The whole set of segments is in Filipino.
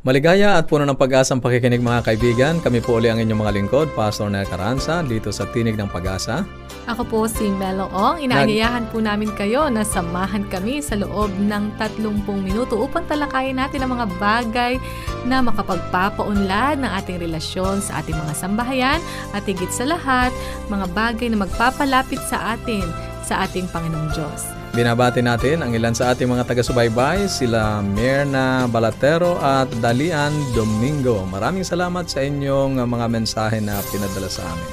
Maligaya at puno ng pag-asang pakikinig mga kaibigan. Kami po uli ang inyong mga lingkod, Pastor Nel Caranza, dito sa Tinig ng Pag-asa. Ako po si Melo Ong. Inaanyayahan po namin kayo na samahan kami sa loob ng 30 minuto upang talakayin natin ang mga bagay na makapagpapaunlad ng ating relasyon sa ating mga sambahayan at higit sa lahat, mga bagay na magpapalapit sa atin sa ating Panginoong Diyos. Binabati natin ang ilan sa ating mga taga-subaybay, sila Mirna Balatero at Dalian Domingo. Maraming salamat sa inyong mga mensahe na pinadala sa amin.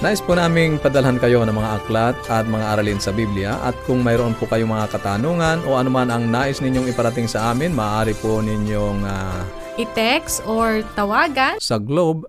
Nais po naming padalhan kayo ng mga aklat at mga aralin sa Biblia at kung mayroon po kayong mga katanungan o anuman ang nais ninyong iparating sa amin, maaari po ninyong uh, i-text or tawagan sa Globe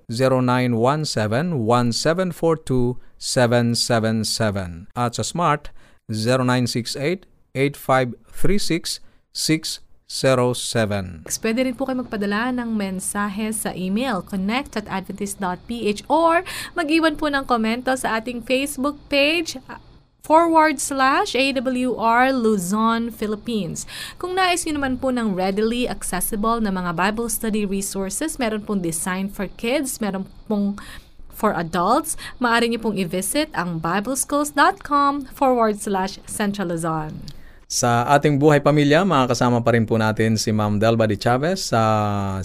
0917-1742-777 at sa Smart 0968-8536-607. Pwede rin po kayo magpadala ng mensahe sa email connect at adventist.ph or mag-iwan po ng komento sa ating Facebook page forward slash AWR Luzon, Philippines. Kung nais nyo naman po ng readily accessible na mga Bible study resources, meron pong Design for Kids, meron pong for adults, maaari niyo pong i-visit ang bibleschools.com forward slash Central Luzon. Sa ating buhay pamilya, makakasama pa rin po natin si Ma'am Delba de Chavez sa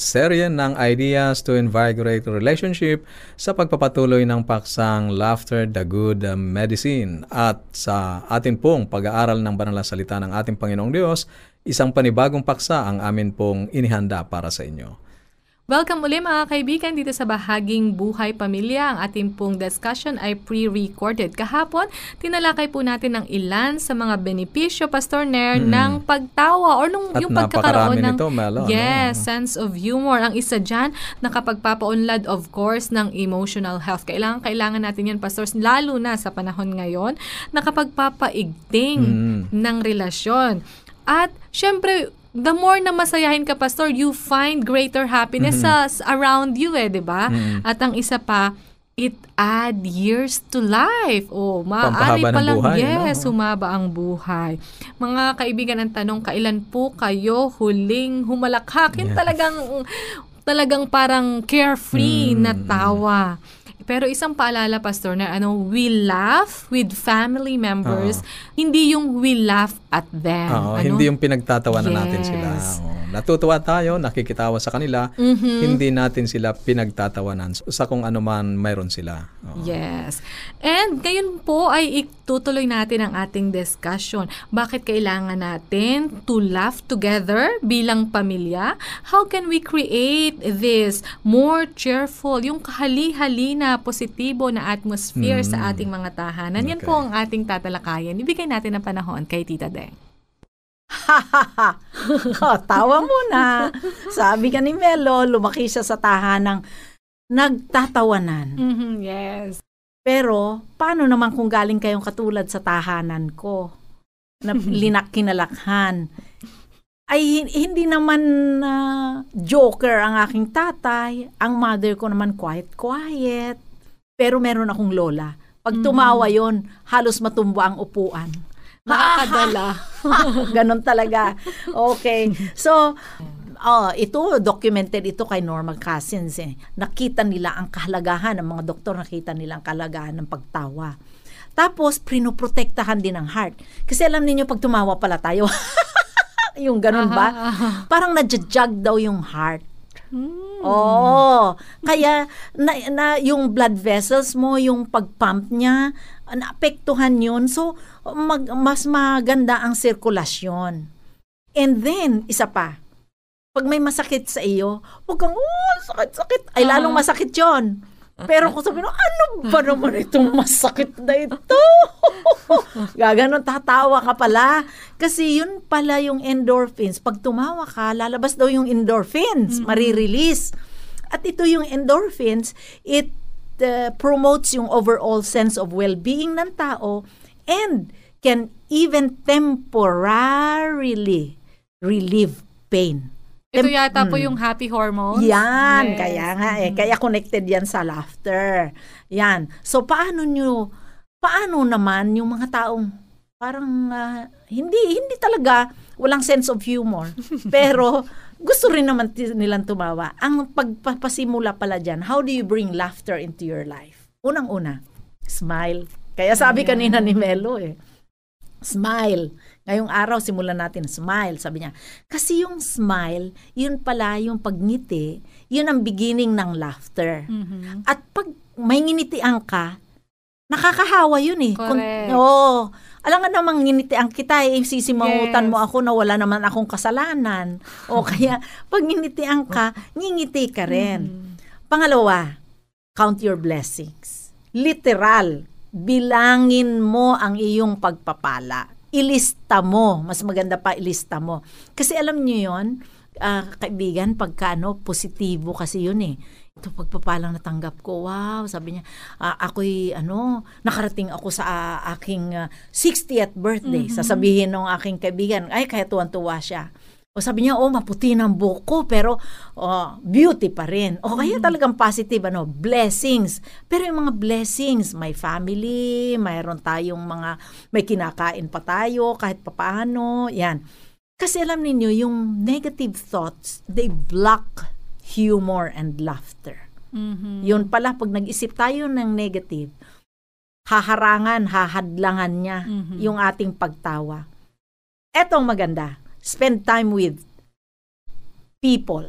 serye ng Ideas to Invigorate Relationship sa pagpapatuloy ng paksang Laughter, the Good Medicine. At sa atin pong pag-aaral ng banal na salita ng ating Panginoong Diyos, isang panibagong paksa ang amin pong inihanda para sa inyo. Welcome uli mga kaibigan dito sa bahaging Buhay Pamilya. Ang ating pong discussion ay pre-recorded. Kahapon, tinalakay po natin ng ilan sa mga benepisyo, Pastor Nair, mm. ng pagtawa or nung, At yung pagkakaroon ng nito, Melo, yes, ano? sense of humor. Ang isa dyan, nakapagpapaunlad of course ng emotional health. Kailangan, kailangan natin yan, Pastors, lalo na sa panahon ngayon, nakapagpapaigting mm. ng relasyon. At syempre, the more na masayahin ka, Pastor, you find greater happiness mm-hmm. sa, around you eh, di ba? Mm-hmm. At ang isa pa, it add years to life. Oh, maaari pa lang, buhay, yes, no? sumaba ang buhay. Mga kaibigan, ang tanong, kailan po kayo huling humalakhak? Yes. talagang, talagang parang carefree mm-hmm. na tawa. Pero isang paalala, Pastor, na ano, we laugh with family members, uh-huh. hindi yung we laugh at them. Uh-huh. ano? Hindi yung pinagtatawanan yes. natin sila. Oh, natutuwa tayo, nakikitawa sa kanila, mm-hmm. hindi natin sila pinagtatawanan sa kung ano man mayroon sila. Oh. Yes. And ngayon po ay itutuloy natin ang ating discussion. Bakit kailangan natin to laugh together bilang pamilya? How can we create this more cheerful, yung kahali-hali na positibo na atmosphere mm. sa ating mga tahanan. Okay. Yan po ang ating tatalakayan. Ibigay natin ng panahon kay Tita Deng. Ha ha ha! oh, tawa muna. Sabi ka ni Melo, lumaki siya sa tahanang nagtatawanan. Mm-hmm, yes. Pero, paano naman kung galing kayong katulad sa tahanan ko? Na linak kinalakhan ay hindi naman uh, joker ang aking tatay. Ang mother ko naman quiet-quiet. Pero meron akong lola. Pag mm-hmm. tumawa yon halos matumbo ang upuan. Nakakadala. Ganon talaga. Okay. So, oh, ito, documented ito kay Norma Cousins. Eh. Nakita nila ang kahalagahan, ng mga doktor nakita nila ang kahalagahan ng pagtawa. Tapos, prinoprotektahan din ang heart. Kasi alam niyo pag tumawa pala tayo, yung ganun ba? Parang nadjajag daw yung heart. Hmm. Oo. Kaya na, na yung blood vessels mo, yung pagpump niya, naapektuhan yun. So, mag, mas maganda ang sirkulasyon. And then, isa pa, pag may masakit sa iyo, huwag kang, oh, sakit, sakit. Ay, lalong masakit yon pero kung sabi ano ba naman itong masakit na ito? Gaganon, tatawa ka pala. Kasi yun pala yung endorphins. Pag tumawa ka, lalabas daw yung endorphins, mm-hmm. marirelease. At ito yung endorphins, it uh, promotes yung overall sense of well-being ng tao and can even temporarily relieve pain. Ito yata po Mm. yung happy hormones. Yan, Yes. kaya nga eh. Mhm. Kaya connected yan sa laughter. Yan. So, paano nyo, paano naman yung mga taong parang ah, hindi, hindi talaga walang sense of humor. pero gusto rin naman nilang tumawa. Ang pagpapasimula pala dyan, how do you bring laughter into your life? Unang-una, smile. Kaya sabi kanina ni Melo eh, smile. Ngayong araw, simulan natin, smile. Sabi niya, kasi yung smile, yun pala yung pagngiti, yun ang beginning ng laughter. Mhm. At pag may nginitian ka, nakakahawa yun eh. Kung- Correct. Alam nga namang nginitian kita eh, sisimangutan Yes. mo ako na wala naman akong kasalanan. o kaya, pag nginitian ka, ngingiti ka rin. Mhm. Pangalawa, count your blessings. Literal, bilangin mo ang iyong pagpapala. Ilista mo. Mas maganda pa, ilista mo. Kasi alam niyo yon ah, kaibigan, pagka ano, positibo kasi yun eh. Ito pagpapalang natanggap ko, wow, sabi niya, ah, ako'y ano, nakarating ako sa ah, aking ah, 60th birthday. Sasabihin ng aking kaibigan, ay, kaya tuwan-tuwa siya. O sabi niya, oh, maputi ng buhok ko, pero oh, beauty pa rin. O kaya talagang positive, ano, blessings. Pero yung mga blessings, may family, mayroon tayong mga, may kinakain pa tayo, kahit papaano, yan. Kasi alam ninyo, yung negative thoughts, they block humor and laughter. Mhm. Yun pala, pag nag-isip tayo ng negative, haharangan, hahadlangan niya Mhm. yung ating pagtawa. Etong maganda, spend time with people.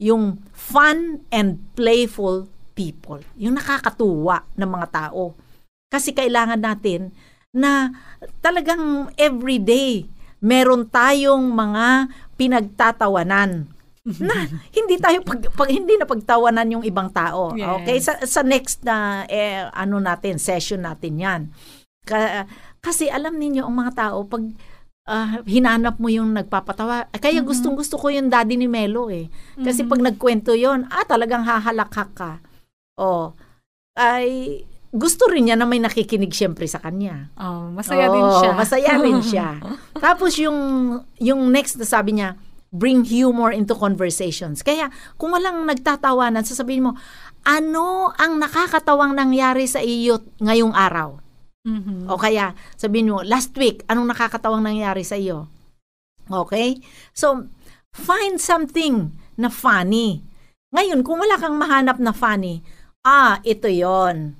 Yung fun and playful people. Yung nakakatuwa ng mga tao. Kasi kailangan natin na talagang everyday meron tayong mga pinagtatawanan na hindi tayo pag, pag hindi na pagtawanan yung ibang tao. Yes. Okay? Sa, sa next na eh, ano natin, session natin 'yan. Ka- kasi alam niyo ang mga tao pag ah, hinanap mo yung nagpapatawa. Kaya gustong gusto ko yung daddy ni Melo eh. Kasi pag nagkwento yon ah talagang hahalakhak ka. Oh, ay gusto rin niya na may nakikinig siyempre sa kanya. Oh, masaya din Oo, siya. Masaya rin siya. Tapos yung yung next na sabi niya, bring humor into conversations. Kaya kung walang nagtatawanan, sasabihin mo, ano ang nakakatawang nangyari sa iyo ngayong araw? Mhm. O kaya sabihin mo, last week, anong nakakatawang nangyari sa iyo? Okay? So, find something na funny. Ngayon, kung wala kang mahanap na funny, ah, ito yon.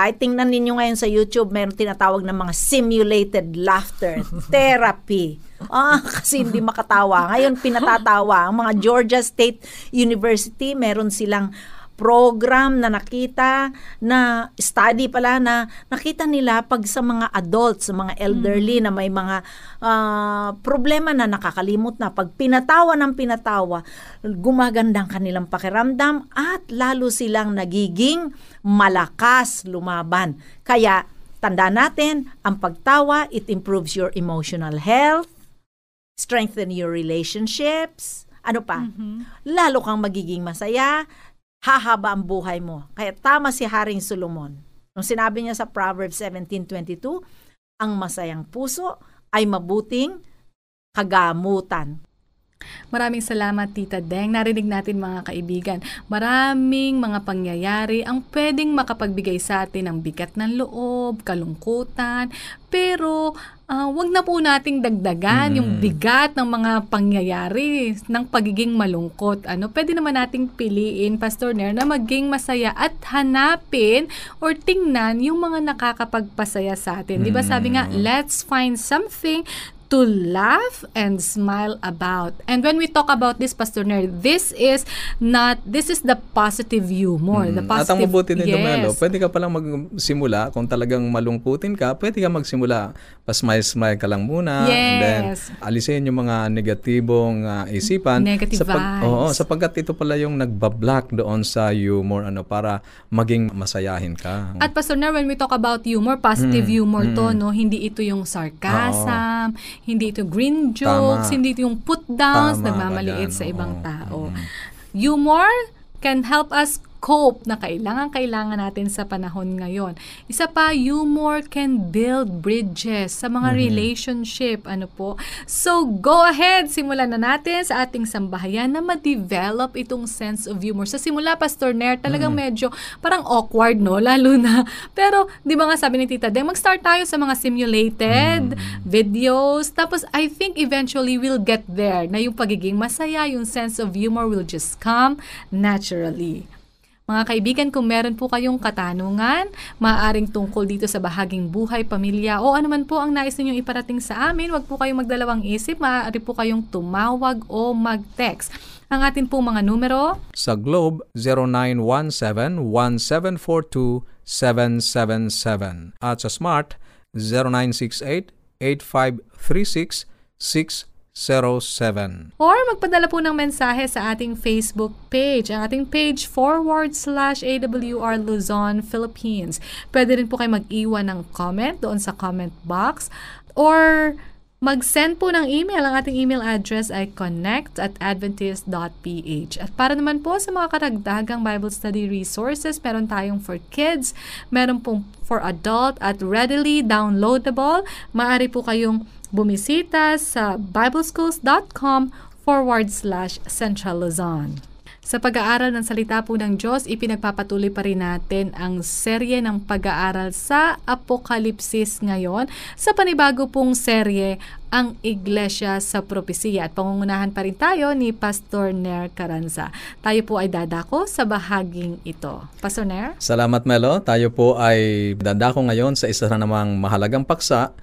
Kahit tingnan ninyo ngayon sa YouTube, meron tinatawag ng mga simulated laughter therapy. Ah, kasi hindi makatawa. Ngayon, pinatatawa. Ang mga Georgia State University, meron silang program na nakita na study pala na nakita nila pag sa mga adults, sa mga elderly na may mga ah, problema na nakakalimot na pag pinatawa ng pinatawa, gumagandang kanilang pakiramdam at lalo silang nagiging malakas lumaban. Kaya tanda natin, ang pagtawa, it improves your emotional health, strengthen your relationships, ano pa? Mhm. lalo kang magiging masaya, hahaba ang buhay mo. Kaya tama si Haring Solomon. Nung sinabi niya sa Proverbs 17.22, ang masayang puso ay mabuting kagamutan. Maraming salamat, Tita Deng. Narinig natin mga kaibigan. Maraming mga pangyayari ang pwedeng makapagbigay sa atin ng bigat ng loob, kalungkutan. Pero ah, wag na po nating dagdagan Mm. yung bigat ng mga pangyayari ng pagiging malungkot. Ano, pwede naman nating piliin, Pastor Nair, na maging masaya at hanapin or tingnan yung mga nakakapagpasaya sa atin. Di ba sabi nga, Mm. let's find something to laugh and smile about. And when we talk about this, Pastor Nair, this is not, this is the positive humor. The Mm. At ang positive, mabuti Dumelo, yes. pwede ka palang magsimula, kung talagang malungkutin ka, pwede ka magsimula. Pa-smile-smile ka lang muna. And then, Yes. alisin yung mga negatibong ah, isipan. Negative Sapag- vibes. Oo, sapagkat ito pala yung nagbablock doon sa humor, ano, para maging masayahin ka. At Pastor Nair, when we talk about humor, positive Mm, humor to, mm. no? Hindi ito yung sarcasm, hindi ito green jokes, Tama. hindi ito yung put downs, Tama nagmamaliit sa ibang tao. Mm. Humor can help us cope na kailangan-kailangan natin sa panahon ngayon. Isa pa, humor can build bridges sa mga Mm-hmm. relationship. Ano po? So, go ahead. Simulan na natin sa ating sambahayan na ma-develop itong sense of humor. Sa simula, Pastor Nair, talagang Mm. medyo parang awkward, no? Lalo na. Pero, di ba nga sabi ni Tita Deng, mag-start tayo sa mga simulated Mm. videos. Tapos, I think eventually we'll get there na yung pagiging masaya, yung sense of humor will just come naturally. Mga kaibigan, kung meron po kayong katanungan, maaaring tungkol dito sa bahaging buhay, pamilya, o anuman po ang nais ninyong iparating sa amin, wag po kayong magdalawang isip, maaari po kayong tumawag o mag-text. Ang atin po mga numero, Sa Globe, 0917-1742-777. At sa Smart, 0968-8536-607. or magpadala po ng mensahe sa ating Facebook page. Ang ating page forward slash AWR Luzon, Philippines. Pwede rin po kayo mag-iwan ng comment doon sa comment box or mag-send po ng email. Ang ating email address ay connect at adventist.ph. At para naman po sa mga karagdagang Bible study resources, meron tayong for kids, meron pong for adult at readily downloadable. Maaari po kayong bumisita sa bibleschools.com forward slash Central Luzon. Sa pag-aaral ng salita po ng Diyos, ipinagpapatuloy pa rin natin ang serye ng pag-aaral sa Apokalipsis ngayon. Sa panibago pong serye, ang Iglesia sa Propesiya. At pangungunahan pa rin tayo ni Pastor Ner Caranza. Tayo po ay dadako sa bahaging ito. Pastor Ner? Salamat Melo. Tayo po ay dadako ngayon sa isa na namang mahalagang paksa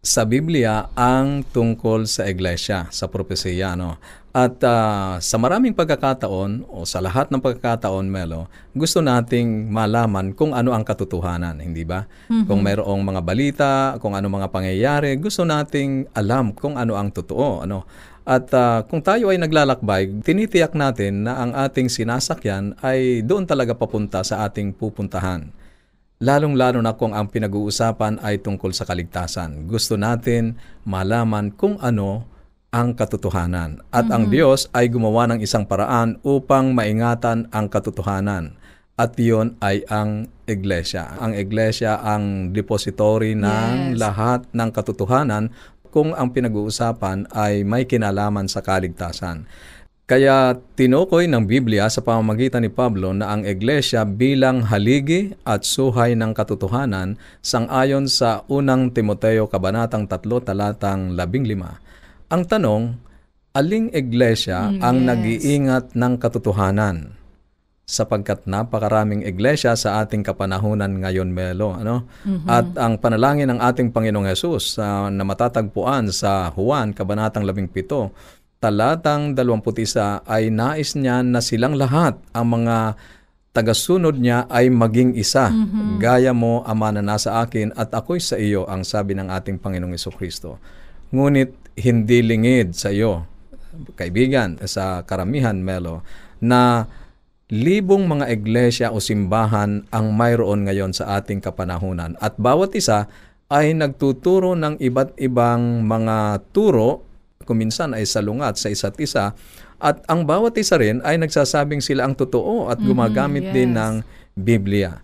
sa Biblia ang tungkol sa iglesia, sa propesiya. No? At ah, sa maraming pagkakataon o sa lahat ng pagkakataon, Melo, gusto nating malaman kung ano ang katotohanan, hindi ba? Kung mayroong mga balita, kung ano mga pangyayari, gusto nating alam kung ano ang totoo. Ano? At ah, kung tayo ay naglalakbay, tinitiyak natin na ang ating sinasakyan ay doon talaga papunta sa ating pupuntahan. Lalong-lalo na kung ang pinag-uusapan ay tungkol sa kaligtasan. Gusto natin malaman kung ano ang katotohanan. At ang Diyos ay gumawa ng isang paraan upang maingatan ang katotohanan. At iyon ay ang iglesia. Ang iglesia ang depository ng Yes. lahat ng katotohanan kung ang pinag-uusapan ay may kinalaman sa kaligtasan. Kaya tinukoy ng Biblia sa pamamagitan ni Pablo na ang iglesia bilang haligi at suhay ng katotohanan sangayon sa unang Timoteo Kabanatang 3 talatang 15. Ang tanong, aling iglesia Mm, ang yes. nag-iingat ng katotohanan? sapagkat napakaraming iglesia sa ating kapanahunan ngayon, Melo. Ano? At ang panalangin ng ating Panginoong Yesus ah, na matatagpuan sa Juan, Kabanatang 17, talatang 21 ay nais niya na silang lahat, ang mga tagasunod niya ay maging isa. Gaya mo, Ama na nasa akin at ako'y sa iyo, ang sabi ng ating Panginoong Kristo. Ngunit hindi lingid sa iyo, kaibigan, sa karamihan, Melo, na libong mga iglesia o simbahan ang mayroon ngayon sa ating kapanahunan. At bawat isa ay nagtuturo ng iba't ibang mga turo, kuminsan ay salungat sa isa't isa, at ang bawat isa rin ay nagsasabing sila ang totoo at gumagamit din yes. ng Biblia.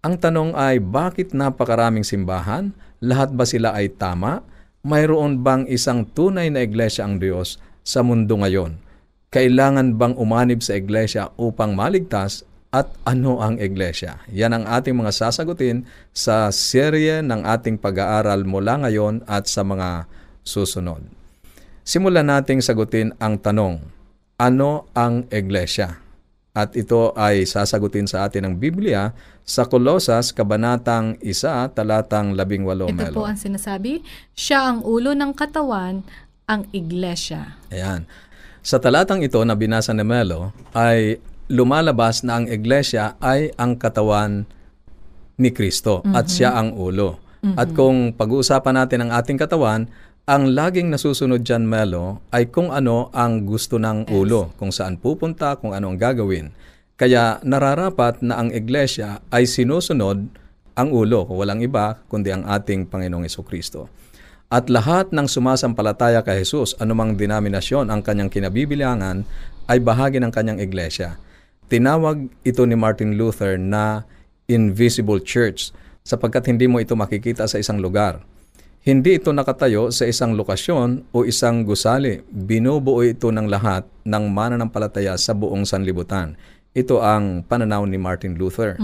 Ang tanong ay bakit napakaraming simbahan? Lahat ba sila ay tama? Mayroon bang isang tunay na iglesia ang Diyos sa mundo ngayon? Kailangan bang umanib sa iglesia upang maligtas at ano ang iglesia? Yan ang ating mga sasagutin sa serye ng ating pag-aaral mula ngayon at sa mga susunod. Simulan nating sagutin ang tanong, ano ang iglesia? At ito ay sasagutin sa atin ng Biblia sa Kolosas, Kabanatang 1, talatang 18, Ito Melo. po ang sinasabi, siya ang ulo ng katawan, ang iglesia. Ayan. Sa talatang ito na binasa ni Melo ay lumalabas na ang iglesia ay ang katawan ni Kristo at siya ang ulo. At kung pag-uusapan natin ang ating katawan, ang laging nasusunod dyan, Melo, ay kung ano ang gusto ng ulo, kung saan pupunta, kung ano ang gagawin. Kaya nararapat na ang iglesia ay sinusunod ang ulo, kung walang iba, kundi ang ating Panginoong Yeso Kristo. At lahat ng sumasampalataya kay Jesus, anumang denominasyon ang kanyang kinabibilangan, ay bahagi ng kanyang iglesia. tinawag ito ni Martin Luther na invisible church sapagkat hindi mo ito makikita sa isang lugar. Hindi ito nakatayo sa isang lokasyon o isang gusali. Binubuo ito ng lahat ng mananampalataya sa buong sanlibutan. Ito ang pananaw ni Martin Luther.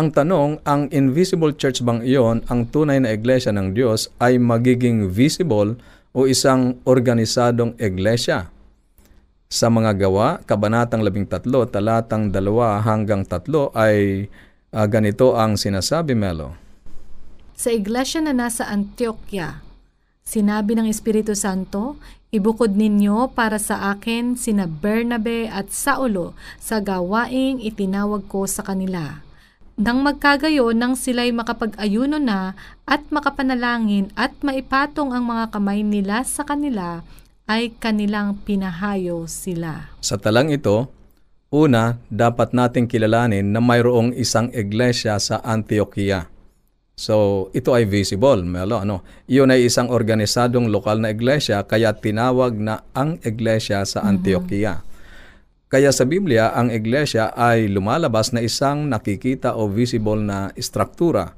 Ang tanong, ang invisible church bang iyon, ang tunay na iglesia ng Diyos, ay magiging visible o isang organisadong iglesia? Sa mga gawa, Kabanatang 13, talatang 2 hanggang 3 ay ah, ganito ang sinasabi, Melo. Sa iglesia na nasa Antioquia, sinabi ng Espiritu Santo, Ibukod ninyo para sa akin sina Bernabe at Saulo sa gawaing itinawag ko sa kanila. Nang magkagayon nang sila'y makapag-ayuno na at makapanalangin at maipatong ang mga kamay nila sa kanila, ay kanilang pinahayo sila. Sa talang ito, una, dapat nating kilalanin na mayroong isang iglesia sa Antioquia. So, ito ay visible, Melo. Ano? Iyon ay isang organisadong lokal na iglesia, kaya tinawag na ang iglesia sa Antioquia. Kaya sa Biblia, ang iglesia ay lumalabas na isang nakikita o visible na struktura.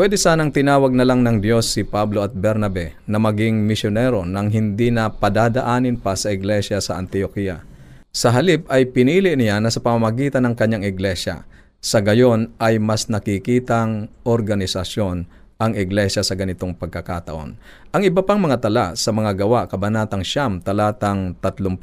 Pwede sanang tinawag na lang ng Diyos si Pablo at Bernabe na maging misyonero nang hindi na padadaanin pa sa iglesia sa Antioquia. Sa halip ay pinili niya na sa pamamagitan ng kanyang iglesia. Sa gayon ay mas nakikitang organisasyon ang iglesia sa ganitong pagkakataon. Ang iba pang mga tala sa mga gawa, Kabanatang Siyam, talatang 31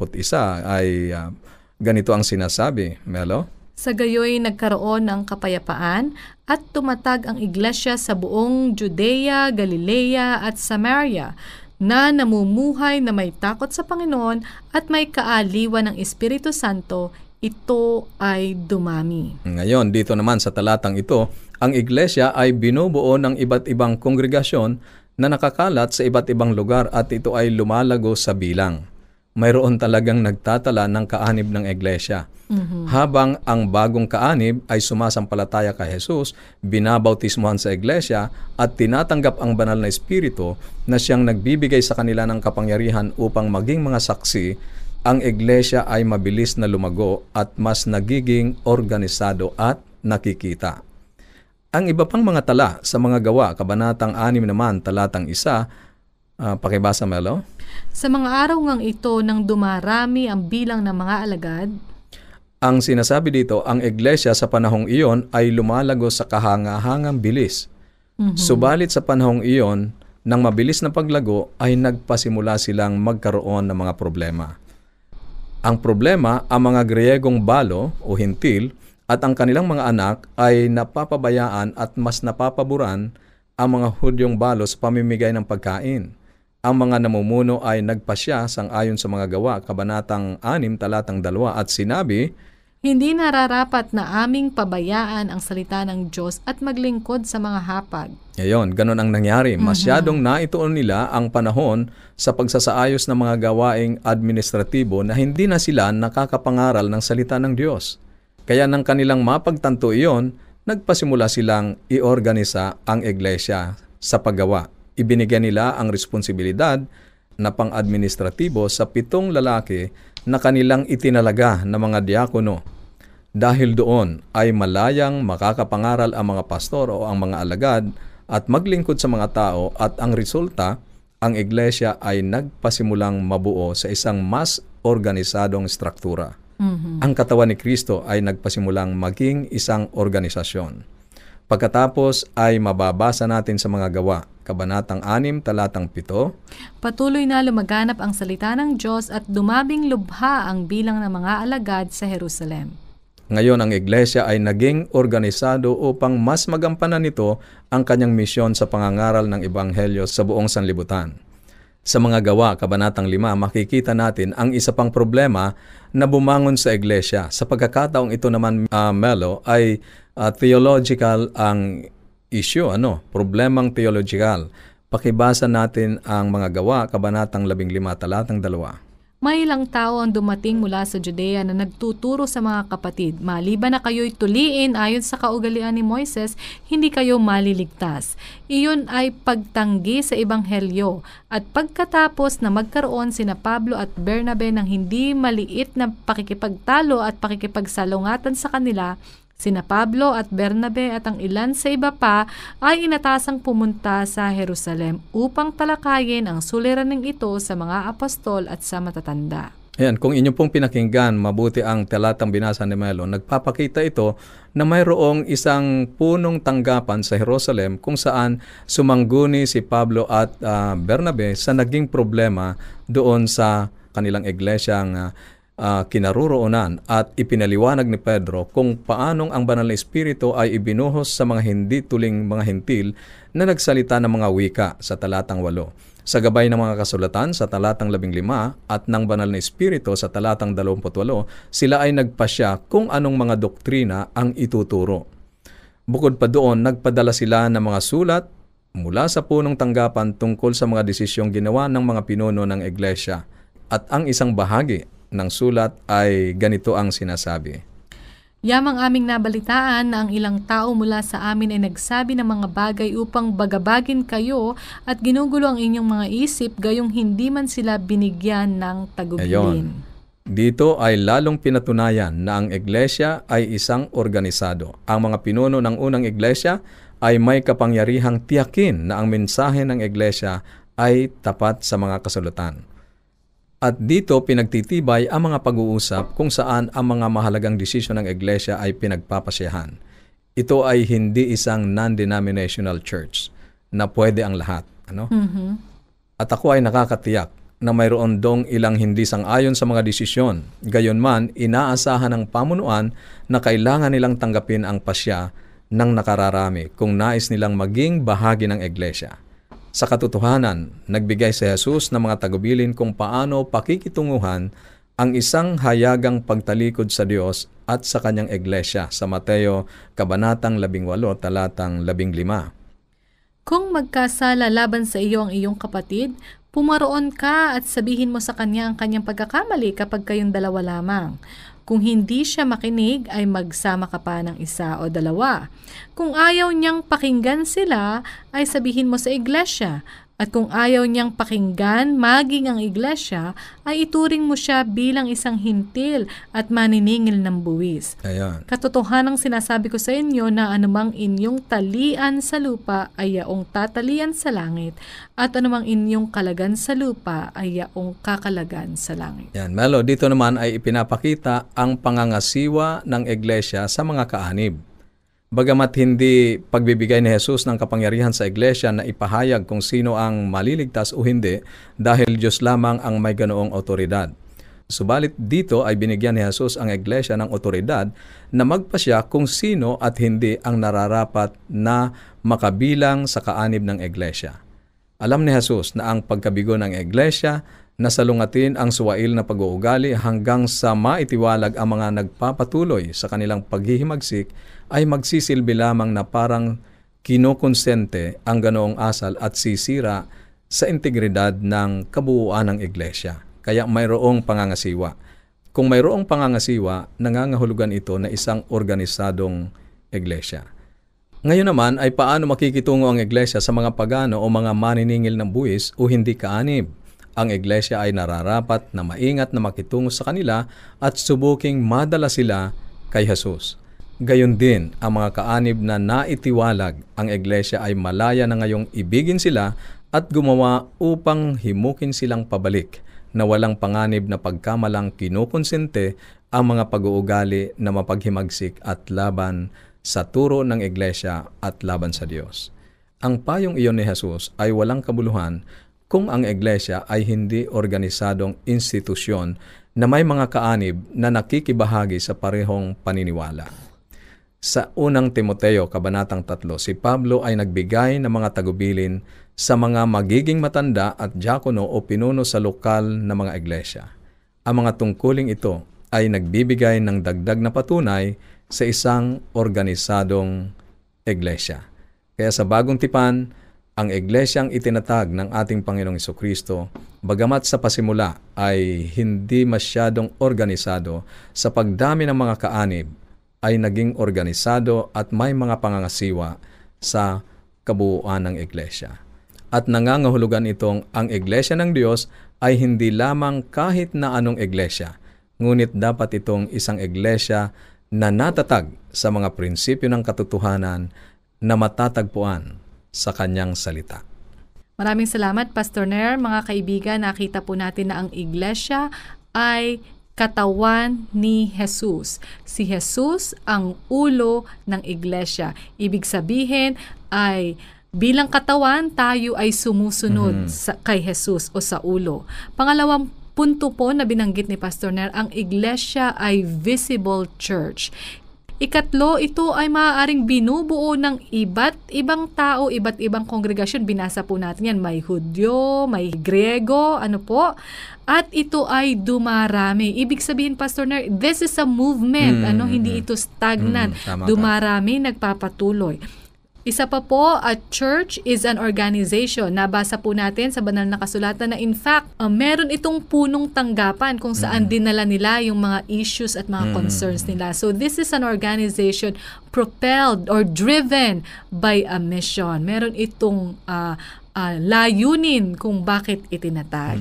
ay ah, ganito ang sinasabi, Melo. Sa gayoy nagkaroon ng kapayapaan at tumatag ang iglesia sa buong Judea, Galilea at Samaria na namumuhay na may takot sa Panginoon at may kaaliwan ng Espiritu Santo, ito ay dumami. Ngayon, dito naman sa talatang ito, ang iglesia ay binubuo ng iba't ibang kongregasyon na nakakalat sa iba't ibang lugar at ito ay lumalago sa bilang. Mayroon talagang nagtatala ng kaanib ng iglesia. Habang ang bagong kaanib ay sumasampalataya kay Jesus, binabautismuhan sa iglesia at tinatanggap ang banal na espiritu na siyang nagbibigay sa kanila ng kapangyarihan upang maging mga saksi, ang iglesia ay mabilis na lumago at mas nagiging organisado at nakikita. Ang iba pang mga tala sa mga gawa, kabanatang 6 naman, talatang 1, ah, pakibasa Melo. Sa mga araw ngang ito nang dumarami ang bilang ng mga alagad, Ang sinasabi dito, ang iglesia sa panahong iyon ay lumalago sa kahangahangang bilis. Subalit sa panahong iyon, nang mabilis na paglago ay nagpasimula silang magkaroon ng mga problema. Ang problema, ang mga Griyegong balo o hintil at ang kanilang mga anak ay napapabayaan at mas napapaboran ang mga Hudyong balo sa pamimigay ng pagkain. Ang mga namumuno ay nagpasya sang ayon sa mga gawa, kabanatang 6, talatang 2, at sinabi, hindi nararapat na aming pabayaan ang salita ng Diyos at maglingkod sa mga hapag. Ngayon, ganun ang nangyari. Masyadong naituon nila ang panahon sa pagsasaayos ng mga gawaing administratibo na hindi na sila nakakapangaral ng salita ng Diyos. Kaya nang kanilang mapagtanto iyon, nagpasimula silang iorganisa ang iglesia sa paggawa. Ibinigyan nila ang responsibilidad na pang-administratibo sa pitong lalaki na kanilang itinalaga na mga diakono. Dahil doon ay malayang makakapangaral ang mga pastor o ang mga alagad at maglingkod sa mga tao at ang resulta, ang iglesia ay nagpasimulang mabuo sa isang mas organisadong struktura. Ang katawan ni Kristo ay nagpasimulang maging isang organisasyon. Pagkatapos ay mababasa natin sa mga gawa, Kabanatang 6, talatang 7, Patuloy na lumaganap ang salita ng Diyos at dumabing lubha ang bilang ng mga alagad sa Jerusalem. Ngayon ang iglesia ay naging organisado upang mas magampanan nito ang kanyang misyon sa pangangaral ng ebanghelyo sa buong sanlibutan. Sa mga gawa, Kabanatang 5, makikita natin ang isa pang problema na bumangon sa iglesia. Sa pagkakataong ito naman, ah, Melo, ay ah, theological ang issue, ano? Problemang theological. Pakibasa natin ang mga gawa, Kabanatang 15, talatang 2. May ilang tao ang dumating mula sa Judea na nagtuturo sa mga kapatid, maliban na kayo'y tuliin ayon sa kaugalian ni Moises, hindi kayo maliligtas. Iyon ay pagtanggi sa Ebanghelyo. At pagkatapos na magkaroon sina Pablo at Bernabe ng hindi maliit na pakikipagtalo at pakikipagsalungatan sa kanila, Sina Pablo at Bernabe at ang ilan sa iba pa ay inatasang pumunta sa Jerusalem upang talakayin ang suliraning ito sa mga apostol at sa matatanda. Ayan, kung inyo pong pinakinggan, mabuti ang talatang binasa ni Melo, nagpapakita ito na mayroong isang punong tanggapan sa Jerusalem kung saan sumangguni si Pablo at uh, Bernabe sa naging problema doon sa kanilang iglesyang uh, uh, kinaruroonan at ipinaliwanag ni Pedro kung paanong ang banal na espiritu ay ibinuhos sa mga hindi tuling mga hintil na nagsalita ng mga wika sa talatang 8 sa gabay ng mga kasulatan sa talatang 15 at ng banal na espiritu sa talatang 28, sila ay nagpasya kung anong mga doktrina ang ituturo. Bukod pa doon, nagpadala sila ng mga sulat mula sa punong tanggapan tungkol sa mga desisyong ginawa ng mga pinuno ng iglesia. At ang isang bahagi ng sulat ay ganito ang sinasabi. Yamang aming nabalitaan na ang ilang tao mula sa amin ay nagsabi ng mga bagay upang bagabagin kayo at ginugulo ang inyong mga isip gayong hindi man sila binigyan ng tagubilin. Dito ay lalong pinatunayan na ang iglesia ay isang organisado. Ang mga pinuno ng unang iglesia ay may kapangyarihang tiyakin na ang mensahe ng iglesia ay tapat sa mga kasulatan. At dito pinagtitibay ang mga pag-uusap kung saan ang mga mahalagang desisyon ng iglesia ay pinagpapasyahan. Ito ay hindi isang non-denominational church na pwede ang lahat. Ano? Mm-hmm. At ako ay nakakatiyak na mayroon dong ilang hindi sang-ayon sa mga desisyon. Gayon man, inaasahan ng pamunuan na kailangan nilang tanggapin ang pasya ng nakararami kung nais nilang maging bahagi ng iglesia. Sa katotohanan, nagbigay si Jesus ng mga tagubilin kung paano pakikitunguhan ang isang hayagang pagtalikod sa Diyos at sa kanyang iglesia sa Mateo Kabanatang 18, talatang 15. Kung magkasala laban sa iyo ang iyong kapatid, pumaroon ka at sabihin mo sa kanya ang kanyang pagkakamali kapag kayong dalawa lamang. Kung hindi siya makinig, ay magsama ka pa ng isa o dalawa. Kung ayaw niyang pakinggan sila, ay sabihin mo sa iglesia. At kung ayaw niyang pakinggan maging ang iglesia, ay ituring mo siya bilang isang hintil at maniningil ng buwis. Ayan. Katotohanang sinasabi ko sa inyo na anumang inyong talian sa lupa ay yaong tatalian sa langit at anumang inyong kalagan sa lupa ay yaong kakalagan sa langit. Yan, Melo, dito naman ay ipinapakita ang pangangasiwa ng iglesia sa mga kaanib. Bagamat hindi pagbibigay ni Jesus ng kapangyarihan sa iglesia na ipahayag kung sino ang maliligtas o hindi dahil Diyos lamang ang may ganoong otoridad. Subalit dito ay binigyan ni Jesus ang iglesia ng otoridad na magpasya kung sino at hindi ang nararapat na makabilang sa kaanib ng iglesia. Alam ni Jesus na ang pagkabigo ng iglesia na salungatin ang suwail na pag-uugali hanggang sa maitiwalag ang mga nagpapatuloy sa kanilang paghihimagsik ay magsisilbi lamang na parang kinokonsente ang ganoong asal at sisira sa integridad ng kabuuan ng iglesia. Kaya mayroong pangangasiwa. Kung mayroong pangangasiwa, nangangahulugan ito na isang organisadong iglesia. Ngayon naman ay paano makikitungo ang iglesia sa mga pagano o mga maniningil ng buwis o hindi kaanib. Ang iglesia ay nararapat na maingat na makitungo sa kanila at subuking madala sila kay Jesus. Gayon din, ang mga kaanib na naitiwalag ang iglesia ay malaya na ngayong ibigin sila at gumawa upang himukin silang pabalik na walang panganib na pagkamalang kinukonsente ang mga pag-uugali na mapaghimagsik at laban sa turo ng iglesia at laban sa Diyos. Ang payong iyon ni Jesus ay walang kabuluhan kung ang iglesia ay hindi organisadong institusyon na may mga kaanib na nakikibahagi sa parehong paniniwala. Sa unang Timoteo, Kabanatang 3, si Pablo ay nagbigay ng mga tagubilin sa mga magiging matanda at diakono o pinuno sa lokal na mga iglesia. Ang mga tungkuling ito ay nagbibigay ng dagdag na patunay sa isang organisadong iglesia. Kaya sa bagong tipan, Ang iglesyang itinatag ng ating Panginoong Kristo, bagamat sa pasimula ay hindi masyadong organisado, sa pagdami ng mga kaanib ay naging organisado at may mga pangangasiwa sa kabuuan ng iglesia. At nangangahulugan itong ang iglesia ng Diyos ay hindi lamang kahit na anong iglesia, ngunit dapat itong isang iglesia na natatag sa mga prinsipyo ng katotohanan na matatagpuan sa kanyang salita. Maraming salamat, Pastor Nair. Mga kaibigan, nakita po natin na ang iglesia ay katawan ni Jesus. Si Jesus ang ulo ng iglesia. Ibig sabihin ay bilang katawan, tayo ay sumusunod Mhm. sa, kay Jesus o sa ulo. Pangalawang punto po na binanggit ni Pastor Nair, ang iglesia ay visible church. Ikatlo, ito ay maaaring binubuo ng iba't ibang tao, iba't ibang kongregasyon. Binasa po natin yan. May Hudyo, may Grego, ano po. At ito ay dumarami. Ibig sabihin, Pastor Ner, this is a movement. Mm, ano, hindi mm. ito stagnant. Mm, dumarami, nagpapatuloy. Isa pa po, a church is an organization. Nabasa po natin sa banal na kasulatan na in fact, uh, meron itong punong tanggapan kung saan dinala nila yung mga issues at mga concerns nila. So this is an organization propelled or driven by a mission. Meron itong uh, uh, layunin kung bakit itinatag.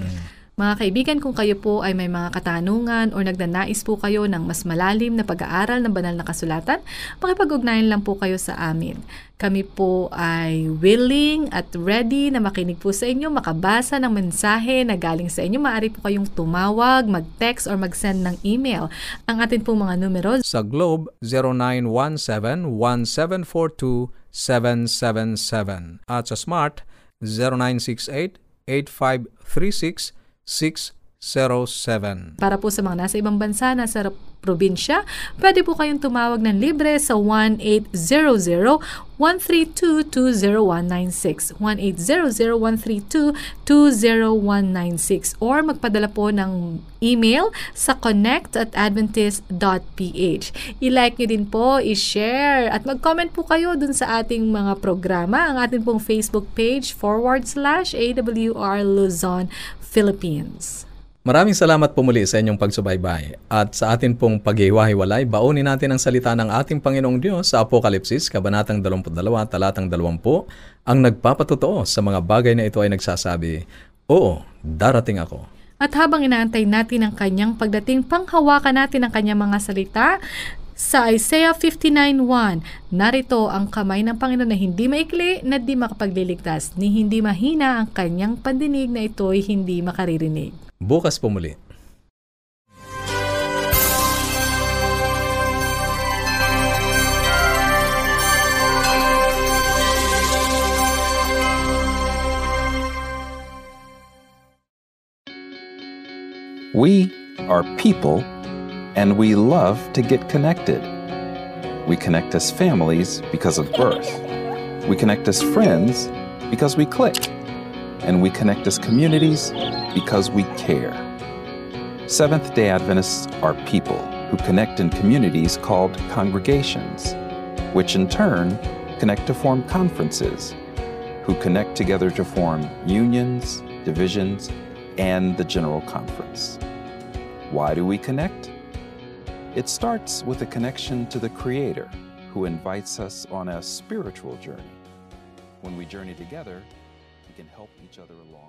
Mga kaibigan, kung kayo po ay may mga katanungan o nagnanais po kayo ng mas malalim na pag-aaral ng banal na kasulatan, makipag-ugnayan lang po kayo sa amin. Kami po ay willing at ready na makinig po sa inyo, makabasa ng mensahe na galing sa inyo. Maaari po kayong tumawag, mag-text or mag-send ng email. Ang atin pong mga numero Sa Globe, 0917-1742-777 at sa Smart, 0968-8536-607. Para po sa mga nasa ibang bansa, nasa probinsya, pwede po kayong tumawag ng libre sa 1-800-132-20196. 1-800-132-20196 or magpadala po ng email sa connect at adventist.ph. I-like nyo din po, i-share at mag-comment po kayo dun sa ating mga programa, ang ating pong Facebook page forward slash AWR Luzon, Philippines. Maraming salamat po muli sa inyong pagsubaybay at sa atin pong paghiwa-hiwalay, baunin natin ang salita ng ating Panginoong Diyos sa Apokalipsis, Kabanatang 22, Talatang 20, ang nagpapatotoo sa mga bagay na ito ay nagsasabi, Oo, darating ako. At habang inaantay natin ang kanyang pagdating, panghawakan natin ang kanyang mga salita sa Isaiah 59.1, narito ang kamay ng Panginoon na hindi maikli na di makapagliligtas, ni hindi mahina ang kanyang pandinig na ito'y hindi makaririnig. Bukas po muli. We are people and we love to get connected. We connect as families because of birth. We connect as friends because we click. And we connect as communities because we care. Seventh day Adventists are people who connect in communities called congregations, which in turn connect to form conferences, who connect together to form unions, divisions, and the General Conference. Why do we connect? It starts with a connection to the Creator, who invites us on a spiritual journey. When we journey together, we can help each other along.